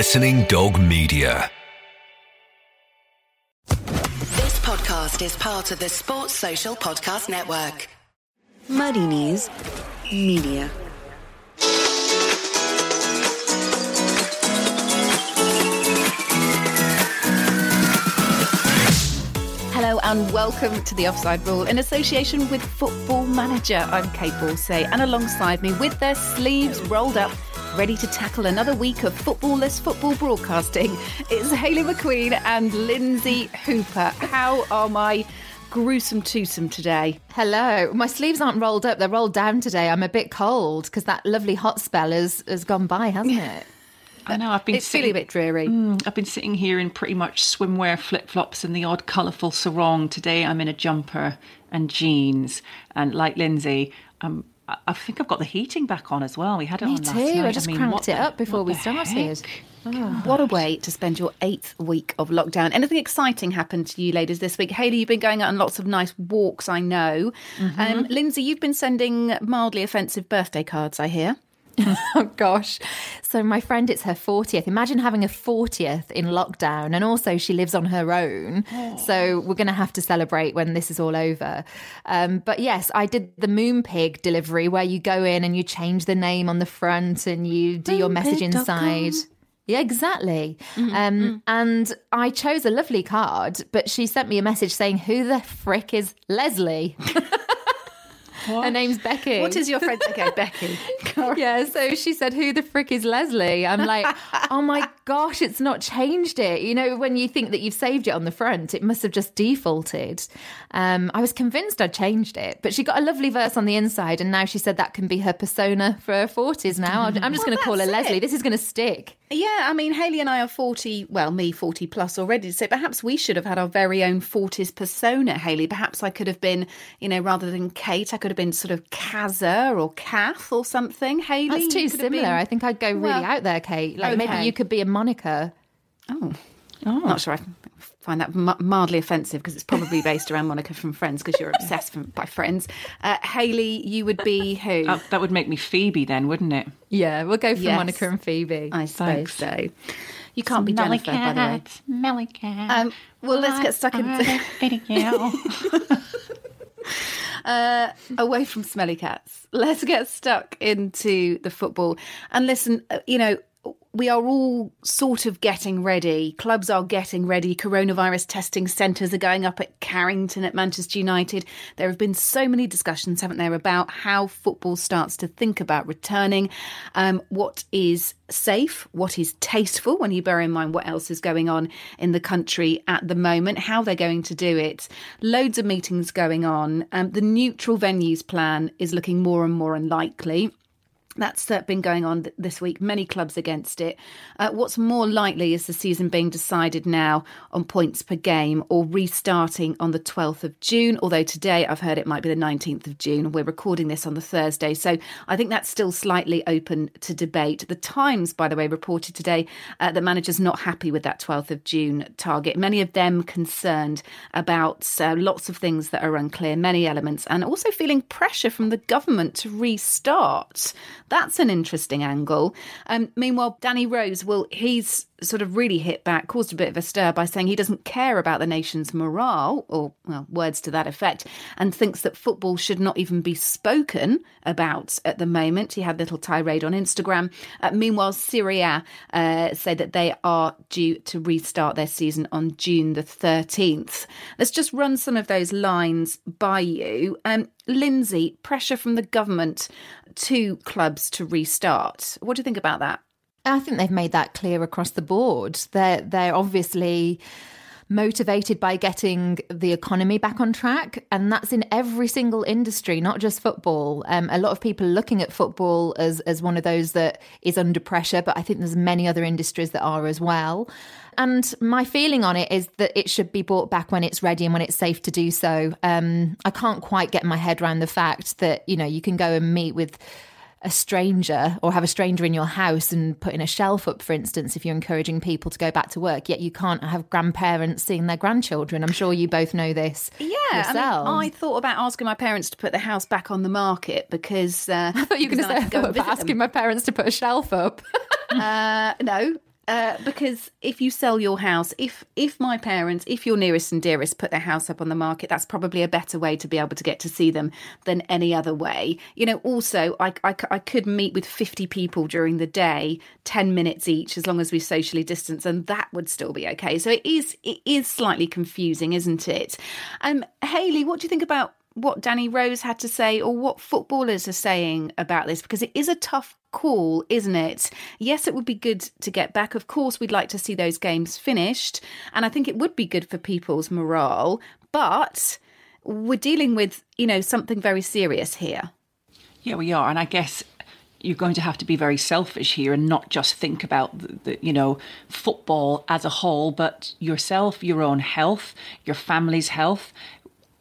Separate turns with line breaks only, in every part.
Listening Dog Media.
This podcast is part of the Sports Social Podcast Network.
Muddy Knees Media.
And welcome to the Offside Rule in association with Football Manager. I'm Kait Borsay, and alongside me, with their sleeves rolled up, ready to tackle another week of footballless football broadcasting, it's Hayley McQueen and Lynsey Hooper. How are my gruesome twosome today?
Hello. My sleeves aren't rolled up, they're rolled down today. I'm a bit cold because that lovely hot spell has, has gone by, hasn't it?
I know. I've been
It's feeling a bit dreary.
Mm, I've been sitting here in pretty much swimwear, flip flops, and the odd colourful sarong. Today, I'm in a jumper and jeans, and like Lynsey, um, I- I think I've got the heating back on as well. We had it
Me
on last
too.
night.
I just
mean,
cranked
what
it
the-
up before we started.
heck?
What a way to spend your eighth week of lockdown. Anything exciting happened to you ladies this week? Hayley, you've been going out on lots of nice walks, I know. Um, Lynsey, you've been sending mildly offensive birthday cards, I hear.
Oh gosh. So my friend it's her 40th. Imagine having a 40th in lockdown and also she lives on her own. So we're going to have to celebrate when this is all over. Um, but yes, I did the Moonpig delivery where you go in and you change the name on the front and you do your message inside. Yeah, exactly. Um, and I chose a lovely card, but she sent me a message saying, Who the frick is Leslie? Her name's Becky.
What is your friend? Okay, Becky.
Yeah, so she said, Who the frick is Leslie? I'm like, Oh my gosh, it's not changed it. You know, when you think that you've saved it on the front, it must have just defaulted. Um, I was convinced I'd changed it, but she got a lovely verse on the inside, and now she said that can be her persona for her 40s now. I'm just going to call her
that's
Leslie. This is going to stick.
Yeah, I mean, Hayley and I are 40, well, me 40 plus already. So perhaps we should have had our very own 40s persona, Hayley. Perhaps I could have been, you know, rather than Kait, I could have been sort of Kazza or Kath or something. Hayley.
That's too similar.
been-
I think I'd go really
Well,
out there, Kait. Like maybe you could be a Monica.
Oh. Oh. Not sure I find that m- mildly offensive because it's probably based around Monica from Friends because you're obsessed from, by Friends. Uh, Hayley, you would be who?
Oh, that would make me Phoebe then, wouldn't it?
Yeah, we'll go for
Yes.
Monica and Phoebe.
I suppose so. You can't be Jennifer, by the way.
Smelly cat.
Um, well, let's get stuck into uh, away from smelly cats. Let's get stuck into the football. And listen, uh, you know, we are all sort of getting ready. Clubs are getting ready. Coronavirus testing centres are going up at Carrington at Manchester United. There have been so many discussions, haven't there, about how football starts to think about returning, um, what is safe, what is tasteful when you bear in mind what else is going on in the country at the moment, how they're going to do it. Loads of meetings going on. Um, the neutral venues plan is looking more and more unlikely. That's been going on th- this week. Many clubs against it. Uh, what's more likely is the season being decided now on points per game or restarting on the 12th of June. Although today I've heard it might be the 19th of June. We're recording this on the Thursday. So I think that's still slightly open to debate. The Times, by the way, reported today uh, that managers not happy with that 12th of June target. Many of them concerned about uh, lots of things that are unclear, many elements, and also feeling pressure from the government to restart. That's an interesting angle. Um, meanwhile, Danny Rose, well, he's sort of really hit back, caused a bit of a stir by saying he doesn't care about the nation's morale, or well, words to that effect, and thinks that football should not even be spoken about at the moment. He had a little tirade on Instagram. Uh, meanwhile, Serie A uh, say that they are due to restart their season on June the 13th. Let's just run some of those lines by you. Um, Lynsey, pressure from the government to clubs to restart. What do you think about that?
I think they've made that clear across the board. They're they're obviously motivated by getting the economy back on track, and that's in every single industry, not just football. Um, a lot of people are looking at football as as one of those that is under pressure, but I think there's many other industries that are as well. And my feeling on it is that it should be brought back when it's ready and when it's safe to do so. Um, I can't quite get my head around the fact that you know you can go and meet with a stranger or have a stranger in your house and putting a shelf up, for instance, if you're encouraging people to go back to work, yet you can't have grandparents seeing their grandchildren. I'm sure you both know this.
Yeah, I, mean, I thought about asking my parents to put the house back on the market because uh,
I thought you were going to say, about asking my parents to put a shelf up.
Uh, no. Uh, because if you sell your house, if if my parents, if your nearest and dearest put their house up on the market, that's probably a better way to be able to get to see them than any other way. You know, also, I, I, I could meet with 50 people during the day, 10 minutes each, as long as we socially distance, and that would still be okay. So it is it is slightly confusing, isn't it? Um, Hayley, what do you think about what Danny Rose had to say or what footballers are saying about this because it is a tough call, isn't it? Yes, it would be good to get back. Of course, we'd like to see those games finished, and I think it would be good for people's morale, but we're dealing with, you know, something very serious here.
Yeah, we are. And I guess you're going to have to be very selfish here and not just think about the, the, you know football as a whole but yourself your own health your family's health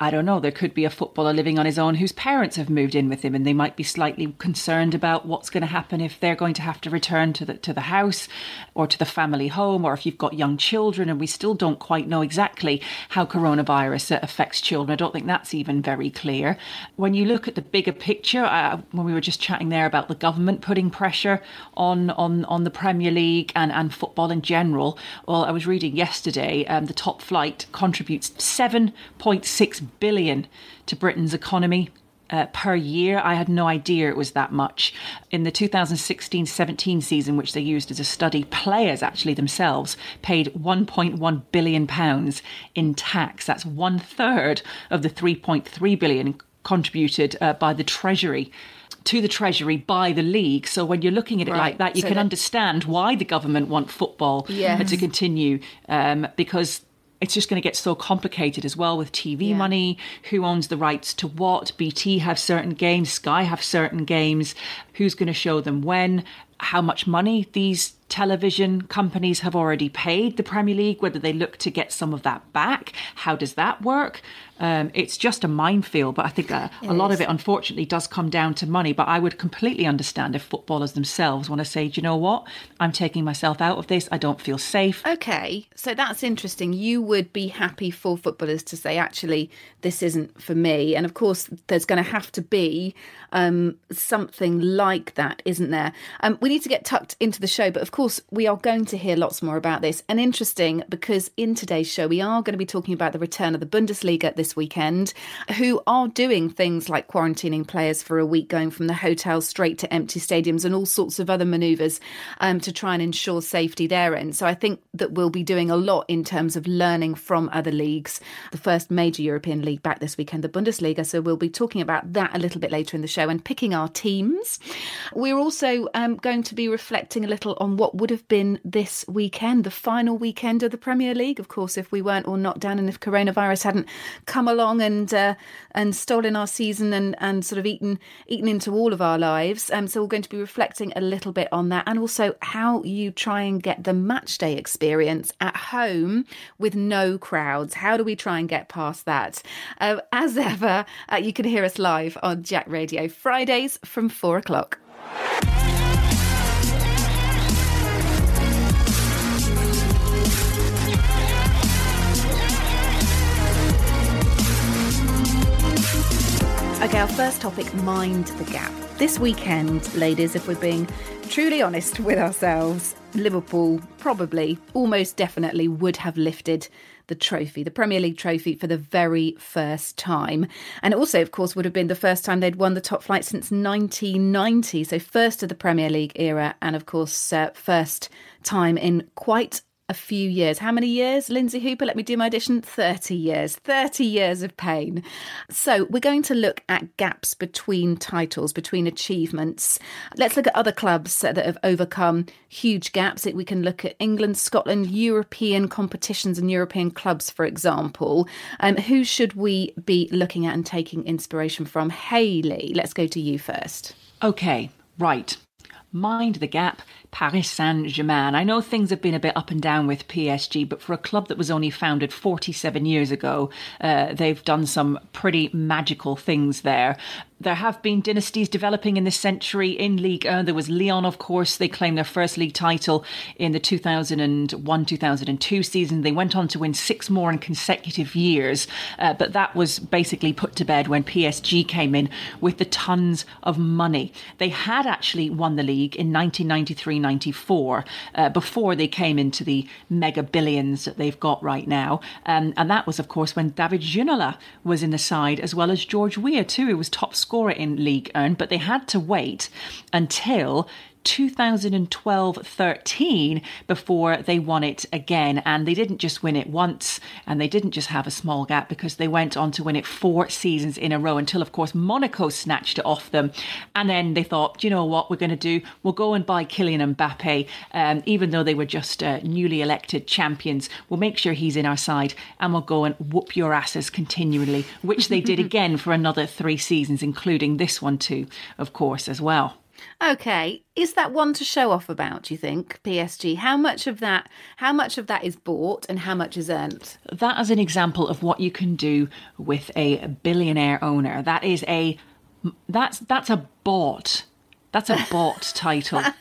I don't know, there could be a footballer living on his own whose parents have moved in with him and they might be slightly concerned about what's going to happen if they're going to have to return to the to the house or to the family home or if you've got young children and we still don't quite know exactly how coronavirus affects children. I don't think that's even very clear. When you look at the bigger picture, uh, when we were just chatting there about the government putting pressure on on on the Premier League and and football in general, well, I was reading yesterday um, the top flight contributes 7.6 billion to Britain's economy. Uh, per year. I had no idea it was that much. In the 2016 17 season, which they used as a study, players actually themselves paid £1.1 billion in tax. That's one third of the 3.3 billion contributed uh, by the Treasury to the Treasury by the league. So when you're looking at it right. like that, you so can that... understand why the government want football yes. to continue um, because it's just going to get so complicated as well with TV yeah. money, who owns the rights to what. BT have certain games, Sky have certain games, who's going to show them when, how much money these television companies have already paid the Premier League, whether they look to get some of that back. How does that work? Um, it's just a minefield, but I think a, a lot of it, unfortunately, does come down to money. But I would completely understand if footballers themselves want to say, do you know what? I'm taking myself out of this. I don't feel safe.
Okay, so that's interesting. You would be happy for footballers to say, actually, this isn't for me. And of course, there's going to have to be um, something like that, isn't there? Um, we need to get tucked into the show, but of course, we are going to hear lots more about this. And interesting because in today's show, we are going to be talking about the return of the Bundesliga this weekend, who are doing things like quarantining players for a week, going from the hotel straight to empty stadiums, and all sorts of other manoeuvres um, to try and ensure safety there. And so I think that we'll be doing a lot in terms of learning from other leagues. The first major European league back this weekend, the Bundesliga. So we'll be talking about that a little bit later in the show and picking our teams. We're also um, going to be reflecting a little on what would have been this weekend, the final weekend of the Premier League. Of course, if we weren't all knocked down and if coronavirus hadn't come along and uh, and stolen our season and, and sort of eaten eaten into all of our lives. Um, so we're going to be reflecting a little bit on that and also how you try and get the match day experience at home with no crowds. How do we try and get past that? Uh, as ever, uh, you can hear us live on Jack Radio Fridays from four o'clock. Okay, our first topic mind the gap. This weekend, ladies, if we're being truly honest with ourselves, Liverpool probably, almost definitely would have lifted the trophy, the Premier League trophy, for the very first time. And also, of course, would have been the first time they'd won the top flight since 1990. So, first of the Premier League era, and of course, uh, first time in quite a few years. How many years, Lynsey Hooper? Let me do my addition 30 years. 30 years of pain. So, we're going to look at gaps between titles, between achievements. Let's look at other clubs that have overcome huge gaps. We can look at England, Scotland, European competitions, and European clubs, for example. Um, who should we be looking at and taking inspiration from? Hayley, let's go to you first.
Okay, right. Mind the gap Paris Saint Germain. I know things have been a bit up and down with PSG, but for a club that was only founded 47 years ago, uh, they've done some pretty magical things there. There have been dynasties developing in this century in Ligue 1. There was Lyon, of course. They claimed their first league title in the 2001 2002 season. They went on to win six more in consecutive years, uh, but that was basically put to bed when PSG came in with the tons of money. They had actually won the league in 1993 94 uh, before they came into the mega billions that they've got right now. Um, and that was, of course, when David Ginola was in the side, as well as George Weah, too, who was top scorer in Ligue 1, but they had to wait until 2012 13 before they won it again. And they didn't just win it once and they didn't just have a small gap because they went on to win it four seasons in a row until, of course, Monaco snatched it off them. And then they thought, you know what, we're going to do? We'll go and buy Kylian Mbappe, um, even though they were just uh, newly elected champions. We'll make sure he's in our side and we'll go and whoop your asses continually, which they did again for another three seasons, including this one too, of course, as well.
Okay, is that one to show off about? Do you think PSG? How much of that? How much of that is bought, and how much is earned?
That is an example of what you can do with a billionaire owner. That is a that's that's a bought that's a bought title.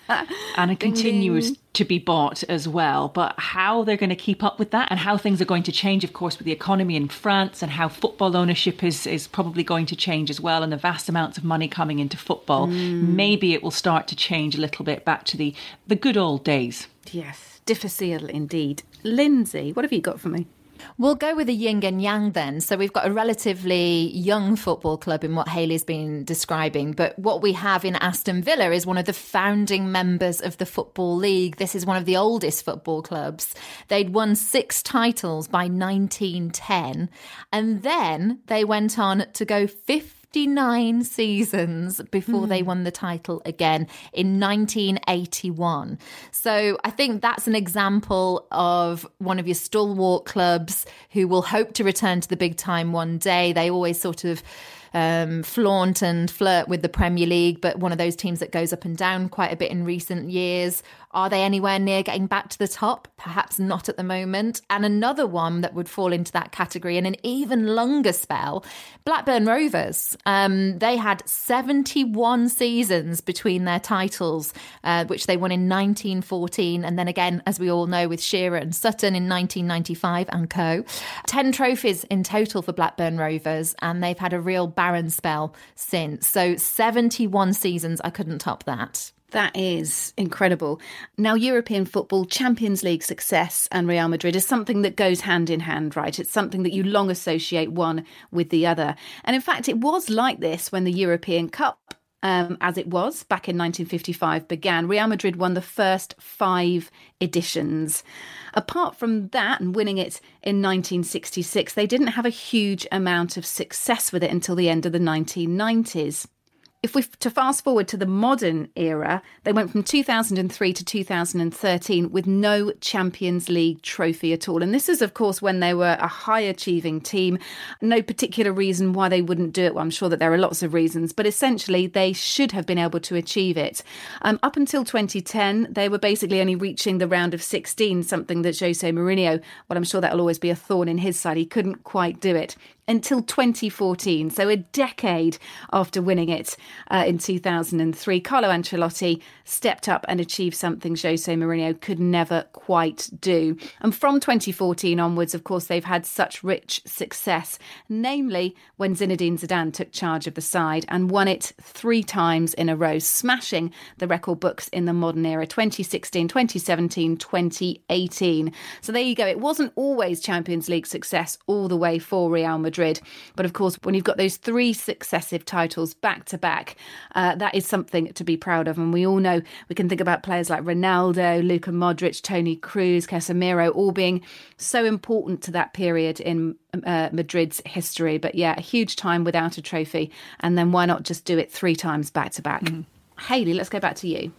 And it continues to be bought as well. But how they're going to keep up with that and how things are going to change, of course, with the economy in France and how football ownership is, is probably going to change as well and the vast amounts of money coming into football, mm. maybe it will start to change a little bit back to the, the good old days.
Yes, difficile indeed. Lynsey, what have you got for me?
We'll go with a yin and yang then. So we've got a relatively young football club in what Hayley's been describing, but what we have in Aston Villa is one of the founding members of the Football League. This is one of the oldest football clubs. They'd won six titles by 1910, and then they went on to go 50 59 seasons before mm. they hmm. won the title again in 1981. So I think that's an example of one of your stalwart clubs who will hope to return to the big time one day. They always sort of um, flaunt and flirt with the Premier League, but one of those teams that goes up and down quite a bit in recent years. Are they anywhere near getting back to the top? Perhaps not at the moment. And another one that would fall into that category in an even longer spell Blackburn Rovers. Um, they had 71 seasons between their titles, uh, which they won in 1914. And then again, as we all know, with Shearer and Sutton in 1995 and co. 10 trophies in total for Blackburn Rovers. And they've had a real barren spell since. So 71 seasons, I couldn't top that.
That is incredible. Now, European football, Champions League success and Real Madrid is something that goes hand in hand, right? It's something that you long associate one with the other. And in fact, it was like this when the European Cup um, as it was back in 1955 began. Real Madrid won the first five editions. Apart from that and winning it in 1966, they didn't have a huge amount of success with it until the end of the 1990s if we to fast forward to the modern era, they went from 2003 to 2013 with no Champions League trophy at all. And this is, of course, when they were a high achieving team. No particular reason why they wouldn't do it. Well, I'm sure that there are lots of reasons, but essentially they should have been able to achieve it. Um, up until 2010, they were basically only reaching the round of 16, something that Jose Mourinho, well, I'm sure that'll always be a thorn in his side. He couldn't quite do it until 2014, so a decade after winning it uh, in 2003. Carlo Ancelotti stepped up and achieved something Jose Mourinho could never quite do. And from 2014 onwards, of course, they've had such rich success, namely when Zinedine Zidane took charge of the side and won it three times in a row, smashing the record books in the modern era 2016, 2017, 2018. So there you go. It wasn't always Champions League success all the way for Real Madrid. But of course, when you've got those three successive titles back to back, uh, that is something to be proud of. And we all know we can think about players like Ronaldo, Luka Modric, Toni Kroos, Casemiro, all being so important to that period in uh, Madrid's history. But yeah, a huge time without a trophy. And then why not just do it three times back to back? Mm-hmm. Let's go back to you.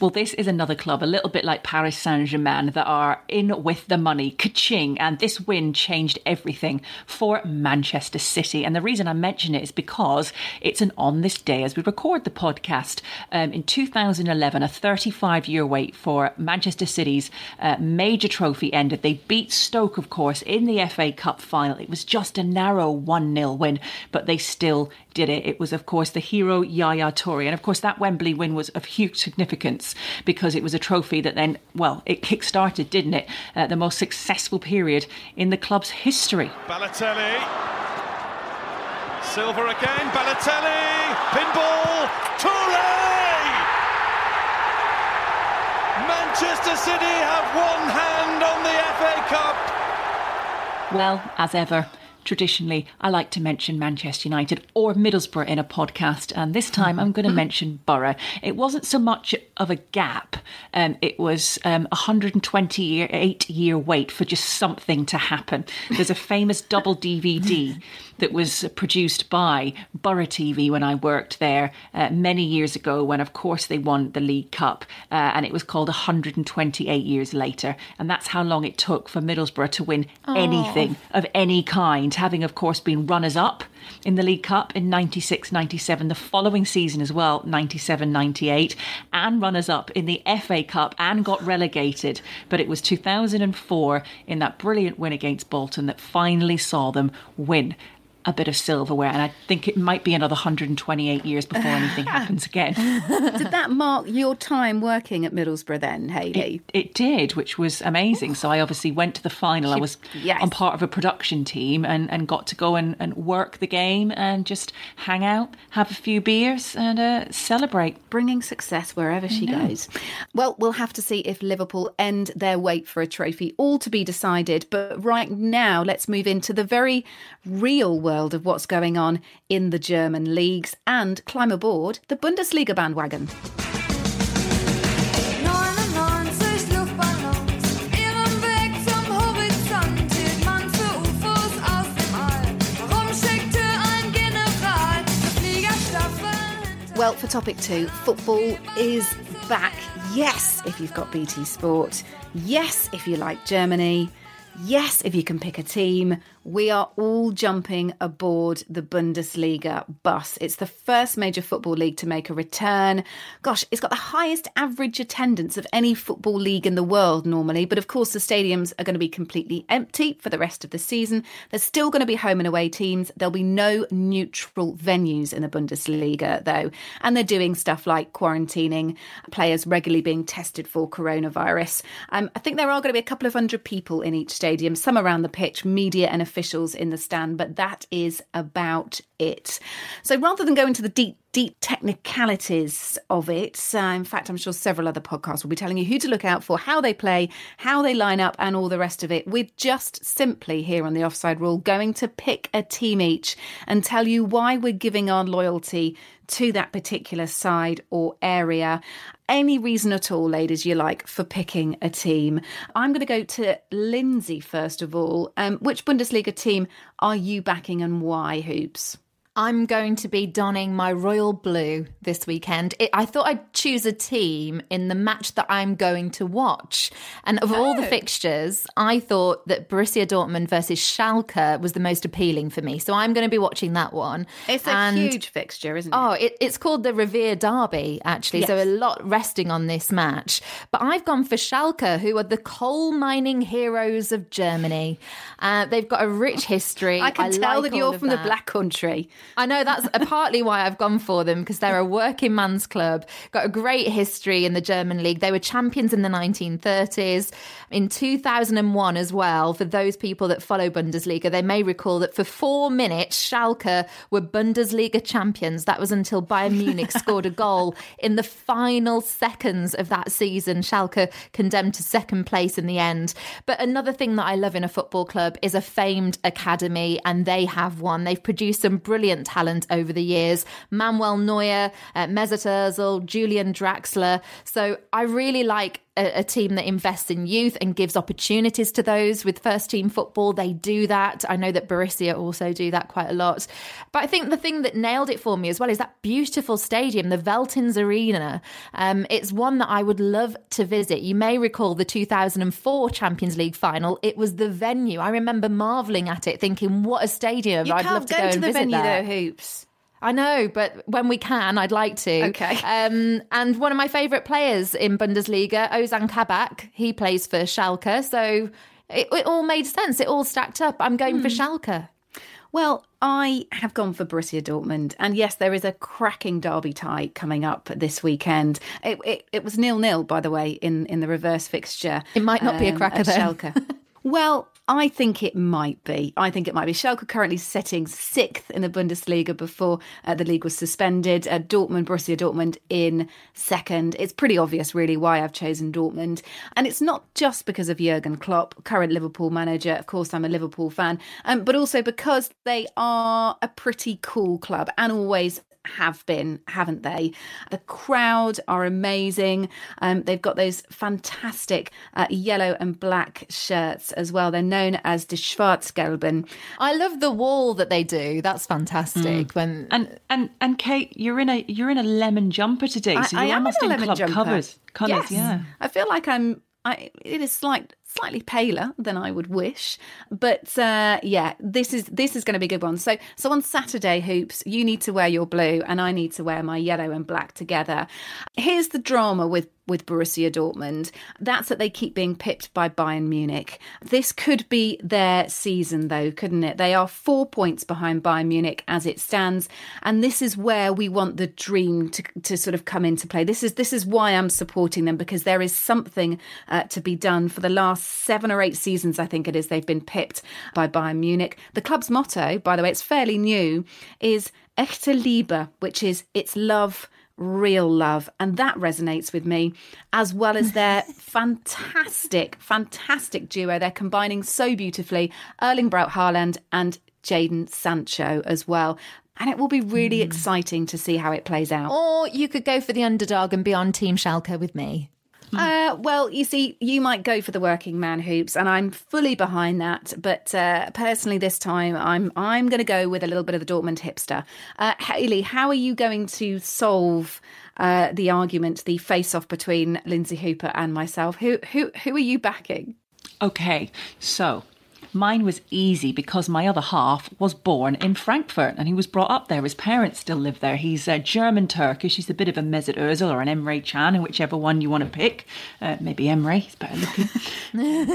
Well, this is another club, a little bit like Paris Saint Germain, that are in with the money, ka-ching, and this win changed everything for Manchester City. And the reason I mention it is because it's an on this day as we record the podcast. Um, in 2011, a 35 year wait for Manchester City's uh, major trophy ended. They beat Stoke, of course, in the FA Cup final. It was just a narrow 1 0 win, but they still did it. It was, of course, the hero Yaya Toure. And of course, that Wembley win was of huge significance because it was a trophy that then, well, it kick started, didn't it? Uh, the most successful period in the club's history.
Balotelli. Silver again. Balotelli. Pinball. Toure! Manchester City have one hand on the FA Cup.
Well, as ever, traditionally I like to mention Manchester United or Middlesbrough in a podcast, and this time I'm going to mention Boro. It wasn't so much of a gap, um, it was um, a 128 year wait for just something to happen. There's a famous double DVD that was produced by Boro TV when I worked there uh, many years ago, when of course they won the League Cup, uh, and it was called 128 years later, and that's how long it took for Middlesbrough to win anything of any kind having, of course, been runners up in the League Cup in 96 97, the following season as well, 97 98, and runners up in the FA Cup and got relegated. But it was 2004 in that brilliant win against Bolton that finally saw them win a bit of silverware, and I think it might be another 128 years before anything happens again.
Did that mark your time working at Middlesbrough then, Hayley?
It, it did, which was amazing. So I obviously went to the final. I was
yes.
on part of a production team and, and got to go and, and work the game and just hang out, have a few beers, and uh, celebrate.
Bringing success wherever she goes. Well, we'll have to see if Liverpool end their wait for a trophy, all to be decided. But right now, let's move into the very real world of what's going on in the German leagues and climb aboard the Bundesliga bandwagon.
99 Luftballons, ihren Weg zum Horizont hielt man für UFOs aus dem All. Warum schickte ein General Fliegerstaffeln hinter
Well, for topic two, football is back. Yes, if you've got BT Sport. Yes, if you like Germany. Yes, if you can pick a team. We are all jumping aboard the Bundesliga bus. It's the first major football league to make a return. Gosh, it's got the highest average attendance of any football league in the world normally, but of course the stadiums are going to be completely empty for the rest of the season. There's still going to be home and away teams. There'll be no neutral venues in the Bundesliga though, and they're doing stuff like quarantining players regularly being tested for coronavirus. Um, I think there are going to be a couple of hundred people in each stadium, some around the pitch, media and officials in the stand, but that is about it. So rather than go into the deep deep technicalities of it. Uh, in fact, I'm sure several other podcasts will be telling you who to look out for, how they play, how they line up, and all the rest of it. We're just simply here on the Offside Rule going to pick a team each and tell you why we're giving our loyalty to that particular side or area. Any reason at all, ladies, you like for picking a team? I'm going to go to Lynsey first of all. Um, which Bundesliga team are you backing and why, Hoops?
I'm going to be donning my royal blue this weekend. It, I thought I'd choose a team in the match that I'm going to watch. And of all the
Oh.
fixtures, I thought that Borussia Dortmund versus Schalke was the most appealing for me. So I'm going to be watching that one.
It's a
And-
huge fixture, isn't it?
Oh, it, it's called the Revierderby, actually. So a lot resting on this match. But I've gone for Schalke, who are the coal mining heroes of Germany. Uh, they've got a rich history.
I can tell
like
that you're from the. Black Country.
I know that's partly why I've gone for them because they're a working man's club, got a great history in the German league. They were champions in the 1930s. In 2001 as well, for those people that follow Bundesliga, they may recall that for four minutes, Schalke were Bundesliga champions. That was until Bayern Munich scored a goal in the final seconds of that season. Schalke condemned to second place in the end. But another thing that I love in a football club is a famed academy, and they have one. They've produced some brilliant talent over the years. Manuel Neuer, uh, Mesut Ozil, Julian Draxler. So I really like a, a team that invests in youth and gives opportunities to those with first team football. They do that. I know that Borussia also do that quite a lot. But I think the thing that nailed it for me as well is that beautiful stadium, the Veltins Arena. Um, it's one that I would love to visit. You may recall the 2004 Champions League final. It was the venue. I remember marveling at it, thinking, "What a stadium!
You
I'd love to
go,
go,
to
and
the
visit
venue
there."
though, hoops.
I know, but when we can, I'd like to.
Okay.
Um, and one of my favourite players in Bundesliga, Ozan Kabak, he plays for Schalke. So it, it all made sense. It all stacked up. I'm going for Schalke.
Well, I have gone for Borussia Dortmund, and yes, there is a cracking derby tie coming up this weekend. It, it, it was nil nil, by the way, in, in the reverse fixture.
It might not be a
um,
cracker
at. Schalke. well, I think it might be. I think it might be. Schalke currently sitting sixth in the Bundesliga before uh, the league was suspended. Uh, Dortmund, Borussia Dortmund in second. It's pretty obvious, really, why I've chosen Dortmund. And it's not just because of Jurgen Klopp, current Liverpool manager. Of course, I'm a Liverpool fan, um, but also because they are a pretty cool club and always have been, haven't they? The crowd are amazing. Um, they've got those fantastic uh, yellow and black shirts as well. They're known as the Schwarzgelben.
I love the wall that they do. That's fantastic. When
And and and Kait, you're in a you're in a lemon jumper today, so
I, I
you're
am
almost
in a
in club
jumper.
covers. Colours,
Yes.
yeah.
I feel like I'm. I, it is slight, slightly paler than I would wish, but uh, yeah, this is this is going to be a good one. So, so on Saturday, hoops, you need to wear your blue, and I need to wear my yellow and black together. Here's the drama with with Borussia Dortmund. That's that they keep being pipped by Bayern Munich. This could be their season, though, couldn't it? They are four points behind Bayern Munich as it stands, and this is where we want the dream to, to sort of come into play. This is this is why I'm supporting them because there is something uh, to be done. For the last seven or eight seasons, I think it is, they've been pipped by Bayern Munich. The club's motto, by the way, it's fairly new, is Echte Liebe, which is it's love real love. And that resonates with me as well as their fantastic fantastic duo. They're combining so beautifully Erling Braut Haaland and Jadon Sancho as well. And it will be really hmm. exciting to see how it plays out.
Or you could go for the underdog and be on Team Schalke with me.
Uh, well, you see, you might go for the working man hoops, and I'm fully behind that. But uh, personally, this time, I'm I'm going to go with a little bit of the Dortmund hipster. Uh, Hayley, how are you going to solve uh, the argument, the face-off between Lynsey Hooper and myself? Who who who are you backing?
Okay, so mine was easy because my other half was born in Frankfurt and he was brought up there. His parents still live there. He's uh, German Turkish. He's a bit of a Mesut Ozil or an Emre Can, whichever one you want to pick. Uh, maybe Emre. He's better looking.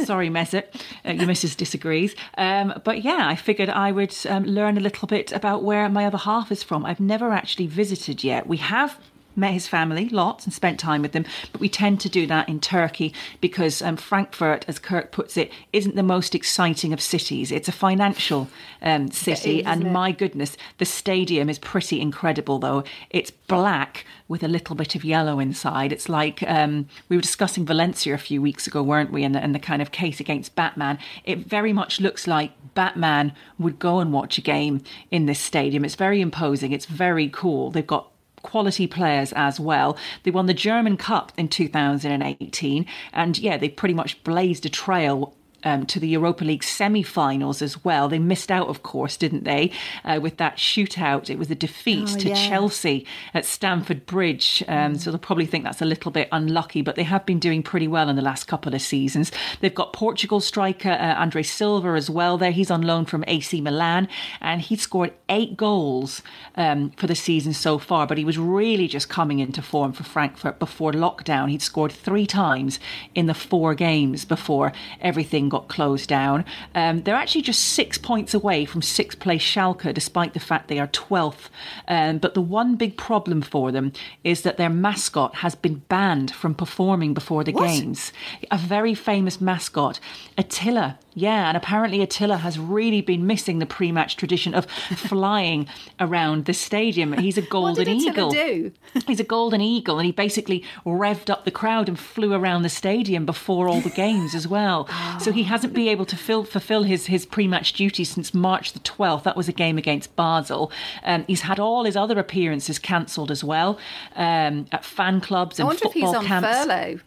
Sorry, Mesut. Uh, your missus disagrees. Um, but yeah, I figured I would um, learn a little bit about where my other half is from. I've never actually visited yet. We have met his family lots and spent time with them, but we tend to do that in Turkey because um, Frankfurt, as Kirk puts it, isn't the most exciting of cities. It's a financial um, city,
is,
and my goodness, the stadium is pretty incredible. Though it's black with a little bit of yellow inside. It's like um, we were discussing Valencia a few weeks ago, weren't we? And the, and the kind of case against Batman. It very much looks like Batman would go and watch a game in this stadium. It's very imposing. It's very cool. They've got quality players as well. They won the German Cup in 2018, and yeah, they pretty much blazed a trail. Um, to the Europa League semi-finals as well. They missed out, of course, didn't they? Uh, with that shootout, it was a defeat
Oh,
to
yeah.
Chelsea at Stamford Bridge. Um, So they'll probably think that's a little bit unlucky, but they have been doing pretty well in the last couple of seasons. They've got Portugal striker uh, Andre Silva as well. There, he's on loan from AC Milan, and he scored eight goals um, for the season so far. But he was really just coming into form for Frankfurt before lockdown. He'd scored three times in the four games before everything got closed down. Um, they're actually just six points away from sixth place Schalke, despite the fact they are 12th. Um, but the one big problem for them is that their mascot has been banned from performing before the games. A very famous mascot, Attila. Yeah, and apparently Attila has really been missing the pre-match tradition of flying around the stadium. He's a
What
golden eagle.
do?
He's a golden eagle, and he basically revved up the crowd and flew around the stadium before all the games as well. So he hasn't been able to fill, fulfill his, his pre-match duties since March the 12th. That was a game against Basel. Um, he's had all his other appearances cancelled as well um, at fan clubs and football camps.
I wonder if he's on
camps.
furlough.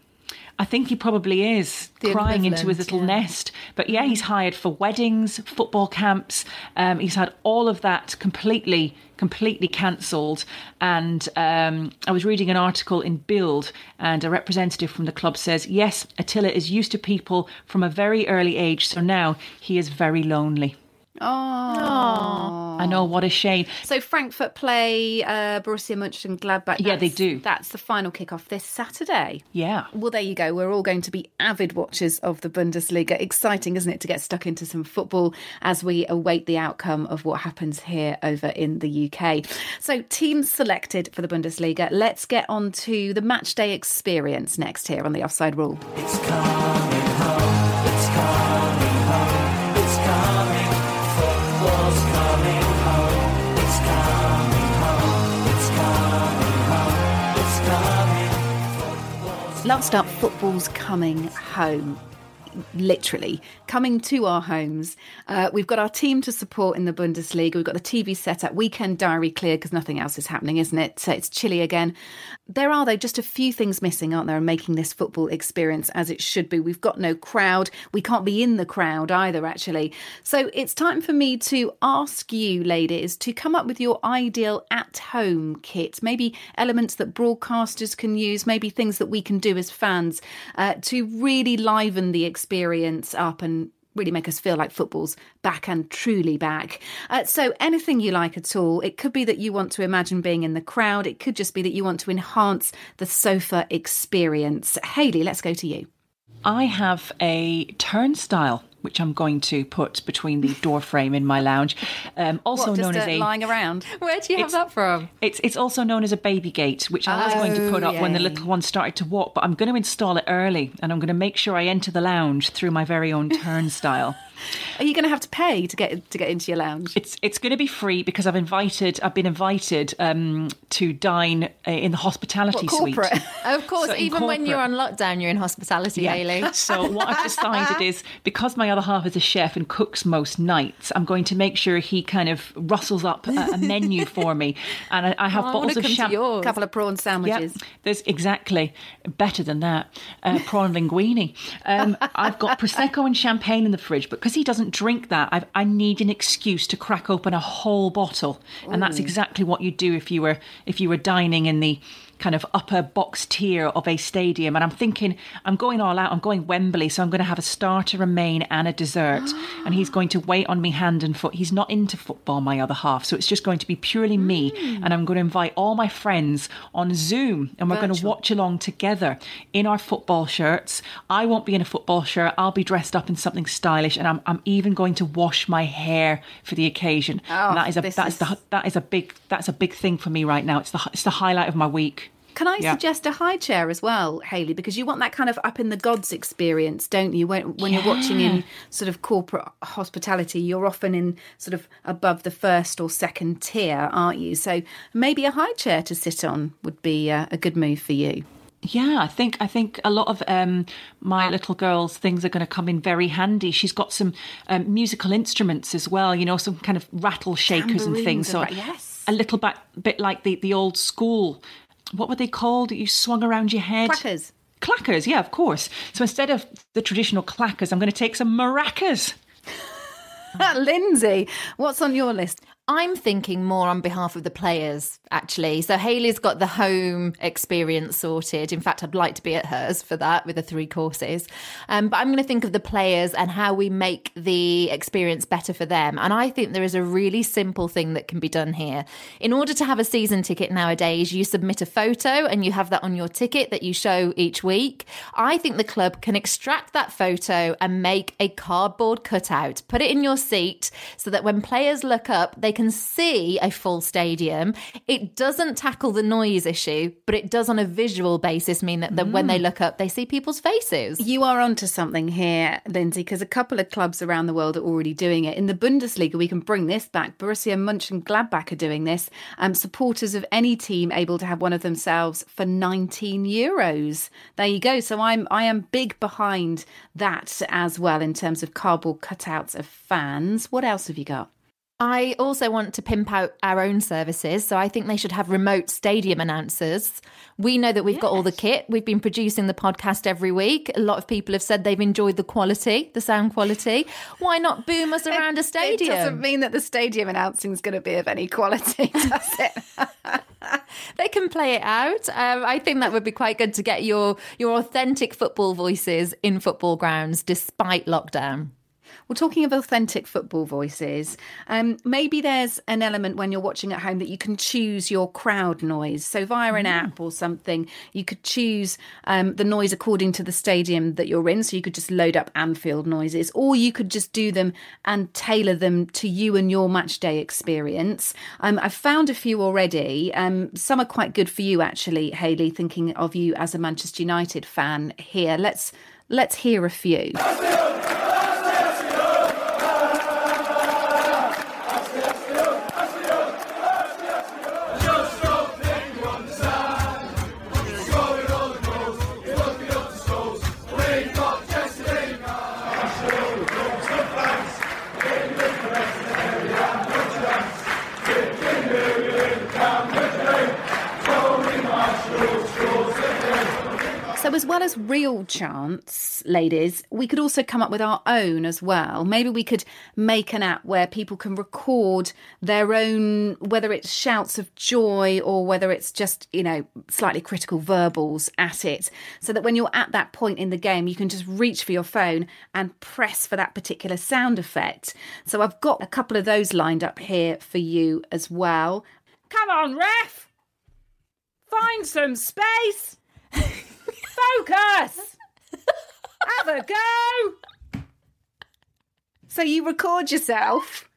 I think he probably is
The
crying into his little
yeah.
nest. But yeah, he's hired for weddings, football camps. Um, he's had all of that completely, completely cancelled. And um, I was reading an article in Bild, and a representative from the club says, yes, Attila is used to people from a very early age, so now he is very lonely.
Oh.
I know, what a shame.
So Frankfurt play uh, Borussia Mönchengladbach.
Yeah, they do.
That's the final kickoff this Saturday.
Yeah.
Well, there you go. We're all going to be avid watchers of the Bundesliga. Exciting, isn't it, to get stuck into some football as we await the outcome of what happens here over in the UK. So, teams selected for the Bundesliga. Let's get on to the match day experience next here on the Offside Rule. Last up, football's coming home. Literally coming to our homes. Uh, we've got our team to support in the Bundesliga. We've got the TV set up, weekend diary clear because nothing else is happening, isn't it? So it's chilly again. There are, though, just a few things missing, aren't there, making this football experience as it should be. We've got no crowd. We can't be in the crowd either, actually. So it's time for me to ask you, ladies, to come up with your ideal at home kit. Maybe elements that broadcasters can use, maybe things that we can do as fans uh, to really liven the experience up and really make us feel like football's back and truly back. Uh, so, anything you like at all. It could be that you want to imagine being in the crowd, it could just be that you want to enhance the sofa experience. Hayley, let's go to you.
I have a turnstile which I'm going to put between the door frame in my lounge. Um, also
What, just
known as
uh,
a
lying around.
Where do you have that from?
It's it's also known as a baby gate, which I was going to put up when the little one started to walk, but I'm going to install it early and I'm going to make sure I enter the lounge through my very own turnstile.
Are you going to have to pay to get to get into your lounge?
It's it's going to be free because I've invited I've been invited um, to dine uh, in the hospitality
What, corporate?
suite.
Of course,
So
even when you're on lockdown, you're in hospitality, Hayley.
So what I've decided is because my other half is a chef and cooks most nights, I'm going to make sure he kind of rustles up a, a menu for me, and I, I have
Oh, I
bottles of champagne.
A couple of prawn
Yep,
sandwiches.
there's exactly better than that. Uh, prawn linguine. Um, I've got prosecco and champagne in the fridge, but because he doesn't drink that, I've, I need an excuse to crack open a whole bottle, and that's mm. exactly what you'd do if you were if you were dining in the kind of upper box tier of a stadium. And I'm thinking, I'm going all out. I'm going Wembley, so I'm going to have a starter, a main, and a dessert. and he's going to wait on me hand and foot. He's not into football, my other half, so it's just going to be purely me. Mm. And I'm going to invite all my friends on Zoom, and we're going to watch along together in our football shirts. I won't be in a football shirt. I'll be dressed up in something stylish, and I'm, I'm even going to wash my hair for the occasion.
Oh,
and that is a that's
is-
the that is a big that's a big thing for me right now. It's the it's the highlight of my week.
Can I
Yeah.
suggest a high chair as well, Hayley? Because you want that kind of up in the gods experience, don't you? When when you're watching in sort of corporate hospitality, you're often in sort of above the first or second tier, aren't you? So maybe a high chair to sit on would be uh, a good move for you.
Yeah, I think I think a lot of um, my little girl's things are going to come in very handy. She's got some um, musical instruments as well, you know, some kind of rattle shakers and things. So
and yes.
a little bit bit like the the old school. What were they called? that You swung around your head.
Clackers.
Clackers, yeah, of course. So instead of the traditional clackers, I'm going to take some maracas.
Lynsey, what's on your list?
I'm thinking more on behalf of the players, actually. So Hayley's got the home experience sorted. In fact, I'd like to be at hers for that with the three courses. Um, but I'm going to think of the players and how we make the experience better for them. And I think there is a really simple thing that can be done here. In order to have a season ticket nowadays, you submit a photo and you have that on your ticket that you show each week. I think the club can extract that photo and make a cardboard cutout, put it in your seat so that when players look up, they can see a full stadium. It doesn't tackle the noise issue, but it does on a visual basis mean that, that when they look up, they see people's faces.
You are onto something here, Lynsey, because a couple of clubs around the world are already doing it. In the Bundesliga, we can bring this back. Borussia Mönchengladbach are doing this. Um, supporters of any team able to have one of themselves for 19 euros. There you go. So I'm I am big behind that as well in terms of cardboard cutouts of fans. What else have you got?
I also want to pimp out our own services. So I think they should have remote stadium announcers. We know that we've got all the kit. We've been producing the podcast every week. A lot of people have said they've enjoyed the quality, the sound quality. Why not boom us around a stadium?
It doesn't mean that the stadium announcing is going to be of any quality, does it?
they can play it out. Um, I think that would be quite good to get your your authentic football voices in football grounds despite lockdown.
Well, talking of authentic football voices, um, maybe there's an element when you're watching at home that you can choose your crowd noise. So via an app or something, you could choose um, the noise according to the stadium that you're in. So you could just load up Anfield noises, or you could just do them and tailor them to you and your match day experience. Um, I've found a few already. Um, some are quite good for you, actually, Hayley. Thinking of you as a Manchester United fan here, let's let's hear a few. As well as real chants, ladies, we could also come up with our own as well. Maybe we could make an app where people can record their own, whether it's shouts of joy or whether it's just, you know, slightly critical verbals at it, so that when you're at that point in the game, you can just reach for your phone and press for that particular sound effect. So, I've got a couple of those lined up here for you as well. Come on, ref! Find some space! Focus! Have a go! So you record yourself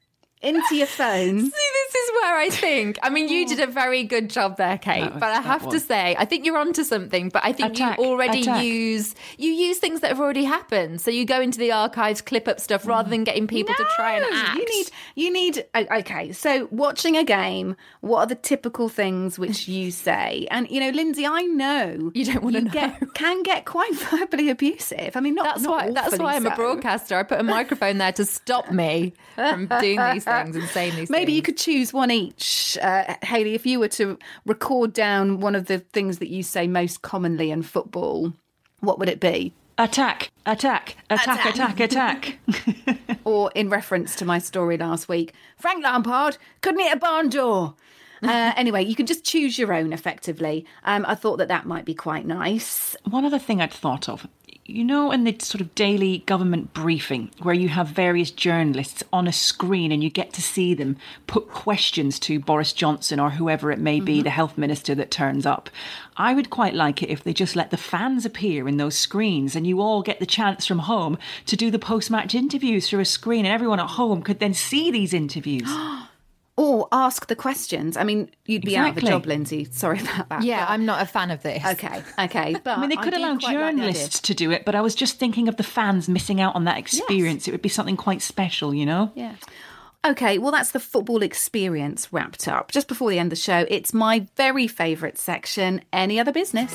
into your phone.
See, this is where I think. I mean, you oh. did a very good job there,
Kait. Was-
but I
that
have to say, I think you're onto something. But I think
Attack,
you already
attack.
use you use things that have already happened. So you go into the archives, clip up stuff, rather than getting people to try and act.
You need, you need. Okay, so watching a game, what are the typical things which you say? And you know, Lynsey, I know
You don't wanna know.
Get, can get quite verbally abusive. I mean, not
That's
not
why. That's why I'm a broadcaster. I put a microphone there to stop me from doing these things and saying these
Maybe
things.
you could choose one each, uh, Hayley. If you were to record down one of the things that you say most commonly in football, what would it be?
Attack, attack, attack, attack, attack.
or in reference to my story last week, Frank Lampard couldn't hit a barn door. Uh, anyway, you can just choose your own effectively. Um, I thought that that might be quite nice.
One other thing I'd thought of. You know, in the sort of daily government briefing, where you have various journalists on a screen and you get to see them put questions to Boris Johnson or whoever it may be, mm-hmm. the health minister that turns up. I would quite like it if they just let the fans appear in those screens and you all get the chance from home to do the post match interviews through a screen and everyone at home could then see these interviews.
Or ask the questions. I mean, you'd be out of a job, Lynsey. Sorry about that.
Yeah, I'm not a fan of this.
Okay, okay. But
I mean, they could
do
allow
quite like
journalists to do it, but I was just thinking of the fans missing out on that experience. It would be something quite special, you know?
Yeah. Okay, well, that's the football experience wrapped up. Just before the end of the show, it's my very favourite section Any Other Business?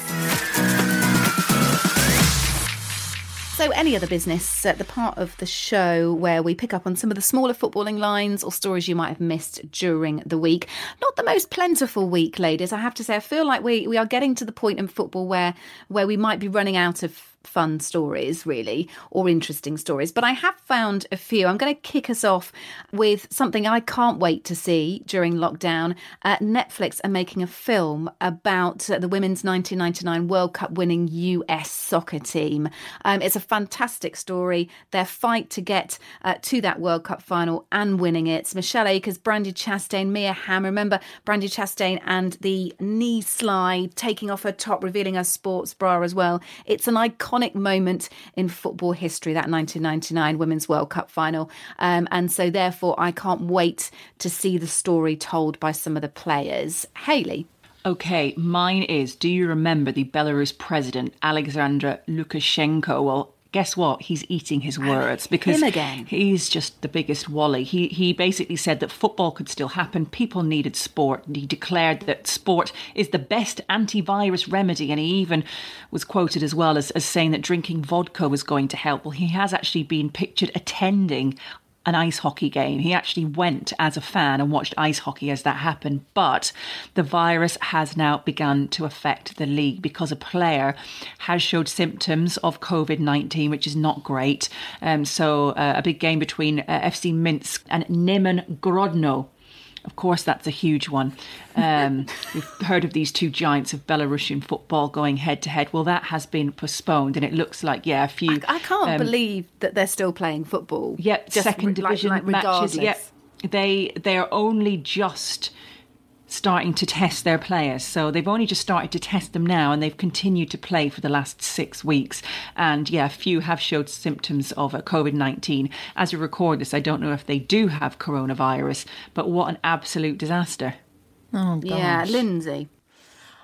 So, any other business, uh, the part of the show where we pick up on some of the smaller footballing lines or stories you might have missed during the week. Not the most plentiful week, ladies. I have to say, I feel like we, we are getting to the point in football where where we might be running out of fun stories, really, or interesting stories. But I have found a few. I'm going to kick us off with something I can't wait to see during lockdown. Uh, Netflix are making a film about uh, the women's 1999 World Cup winning US soccer team. Um, it's a fantastic story. Their fight to get uh, to that World Cup final and winning it. It's Michelle Akers, Brandy Chastain, Mia Hamm. Remember Brandy Chastain and the knee slide, taking off her top, revealing her sports bra as well. It's an iconic moment in football history, that 1999 Women's World Cup final. Um, and so, therefore, I can't wait to see the story told by some of the players. Hayley.
Okay, mine is Do you remember the Belarus president, Alexander Lukashenko? Well, guess what? He's eating his words because he's just the biggest wally. He, he basically said that football could still happen, people needed sport. And he declared that sport is the best antivirus remedy. And he even was quoted as well as, as saying that drinking vodka was going to help. Well, he has actually been pictured attending an ice hockey game. He actually went as a fan and watched ice hockey as that happened. But the virus has now begun to affect the league because a player has showed symptoms of COVID 19, which is not great. Um, so, uh, a big game between uh, FC Minsk and Neman Grodno. Of course, that's a huge one. Um, we've heard of these two giants of Belarusian football going head to head. Well, that has been postponed, and it looks like, yeah, a few.
I can't
um,
believe that they're still playing football.
Yep, second
re- like-
division
like
matches. Yep, they they are only just starting to test their players. So they've only just started to test them now, and they've continued to play for the last six weeks. And yeah, a few have showed symptoms of COVID nineteen. As we record this, I don't know if they do have coronavirus, but what an absolute disaster.
Oh,
Yeah. Lynsey.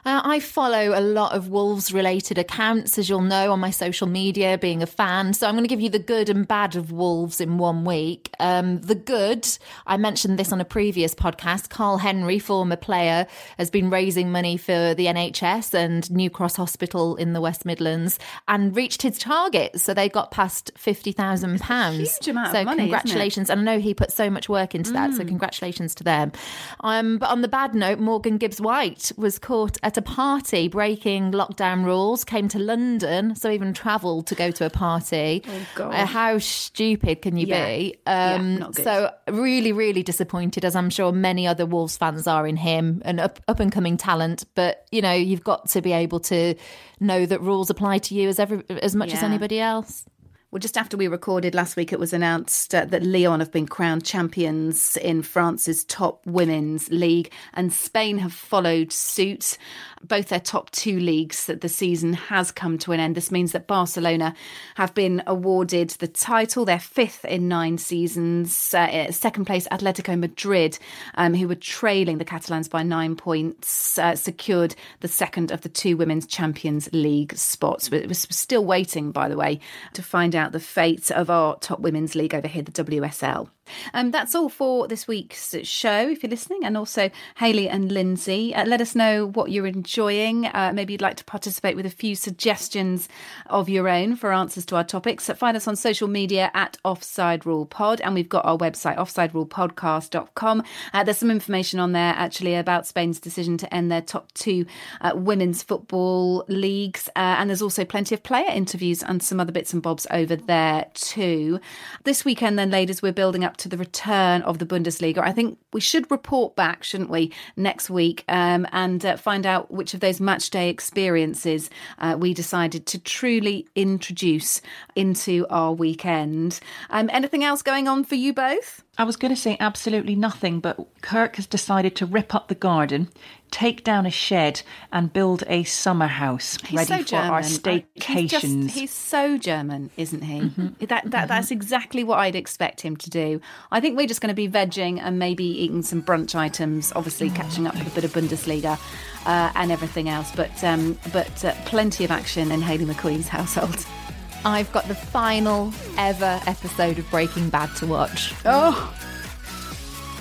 Uh, I follow a lot of Wolves related accounts, as you'll know, on my social media, being a fan. So I'm going to give you the good and bad of Wolves in one week. Um, the good, I mentioned this on a previous podcast. Karl Henry, former player, has been raising money for the NHS and New Cross Hospital in the West Midlands and reached his target. So they got past £50,000.
huge amount of
so
money, isn't it?
congratulations. And I know he put so much work into that. So congratulations to them. Um, but on the bad note, Morgan Gibbs White was caught at a party breaking lockdown rules, came to London, so even travelled to go to a party.
Oh, God.
Uh, how stupid can you
Yeah.
be?
Yeah,
Um,
good.
So really, really disappointed, as I'm sure many other Wolves fans are in him, an up, up and coming talent. But you know, you've got to be able to know that rules apply to you as every as much as anybody else.
Well, just after we recorded last week, it was announced uh, that Lyon have been crowned champions in France's top women's league, and Spain have followed suit. Both their top two leagues that the season has come to an end. This means that Barcelona have been awarded the title, their fifth in nine seasons. Uh, second place, Atletico Madrid, um, who were trailing the Catalans by nine points, uh, secured the second of the two women's Champions League spots. It was still waiting, by the way, to find out the fate of our top women's league over here, the WSL. Um, that's all for this week's show, if you're listening, and also Hayley and Lynsey. Uh, let us know what you're enjoying. Uh, maybe you'd like to participate with a few suggestions of your own for answers to our topics. So find us on social media at Offside Rule Pod, and we've got our website, offsiderulepodcast.com. Uh, there's some information on there actually about Spain's decision to end their top two uh, women's football leagues, uh, and there's also plenty of player interviews and some other bits and bobs over there too. This weekend, then, ladies, we're building up to the return of the Bundesliga. I think we should report back, shouldn't we, next week um, and uh, find out which of those match day experiences uh, we decided to truly introduce into our weekend. Um, anything else going on for you both?
I was going to say absolutely nothing, but Kirk has decided to rip up the garden, take down a shed, and build a summer house
He's
ready
so
for
German.
our
I- He's, just,
staycations.
he's so German, isn't he?
Mm-hmm.
That, that That's exactly what I'd expect him to do. I think we're just going to be vegging and maybe eating some brunch items, obviously catching up with a bit of Bundesliga uh, and everything else. But, um, but uh, plenty of action in Hayley McQueen's household.
I've got the final ever episode of Breaking Bad to watch.
Oh!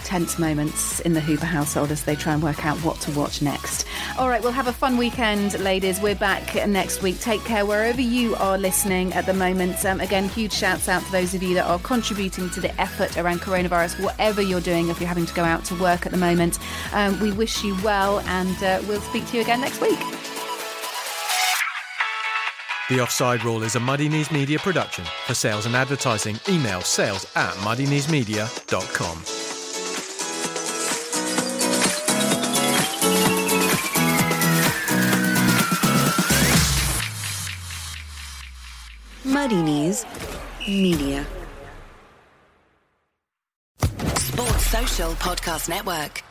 Tense moments in the Hooper household as they try and work out what to watch next. All right, we'll have a fun weekend, ladies. We're back next week. Take care wherever you are listening at the moment. Um, again, huge shouts out to those of you that are contributing to the effort around coronavirus, whatever you're doing, if you're having to go out to work at the moment. Um, we wish you well, and uh, we'll speak to you again next week.
The Offside Rule is a Muddy Knees Media production. For sales and advertising, email sales at muddykneesmedia.com.
Muddy Knees Media.
Sports Social Podcast Network.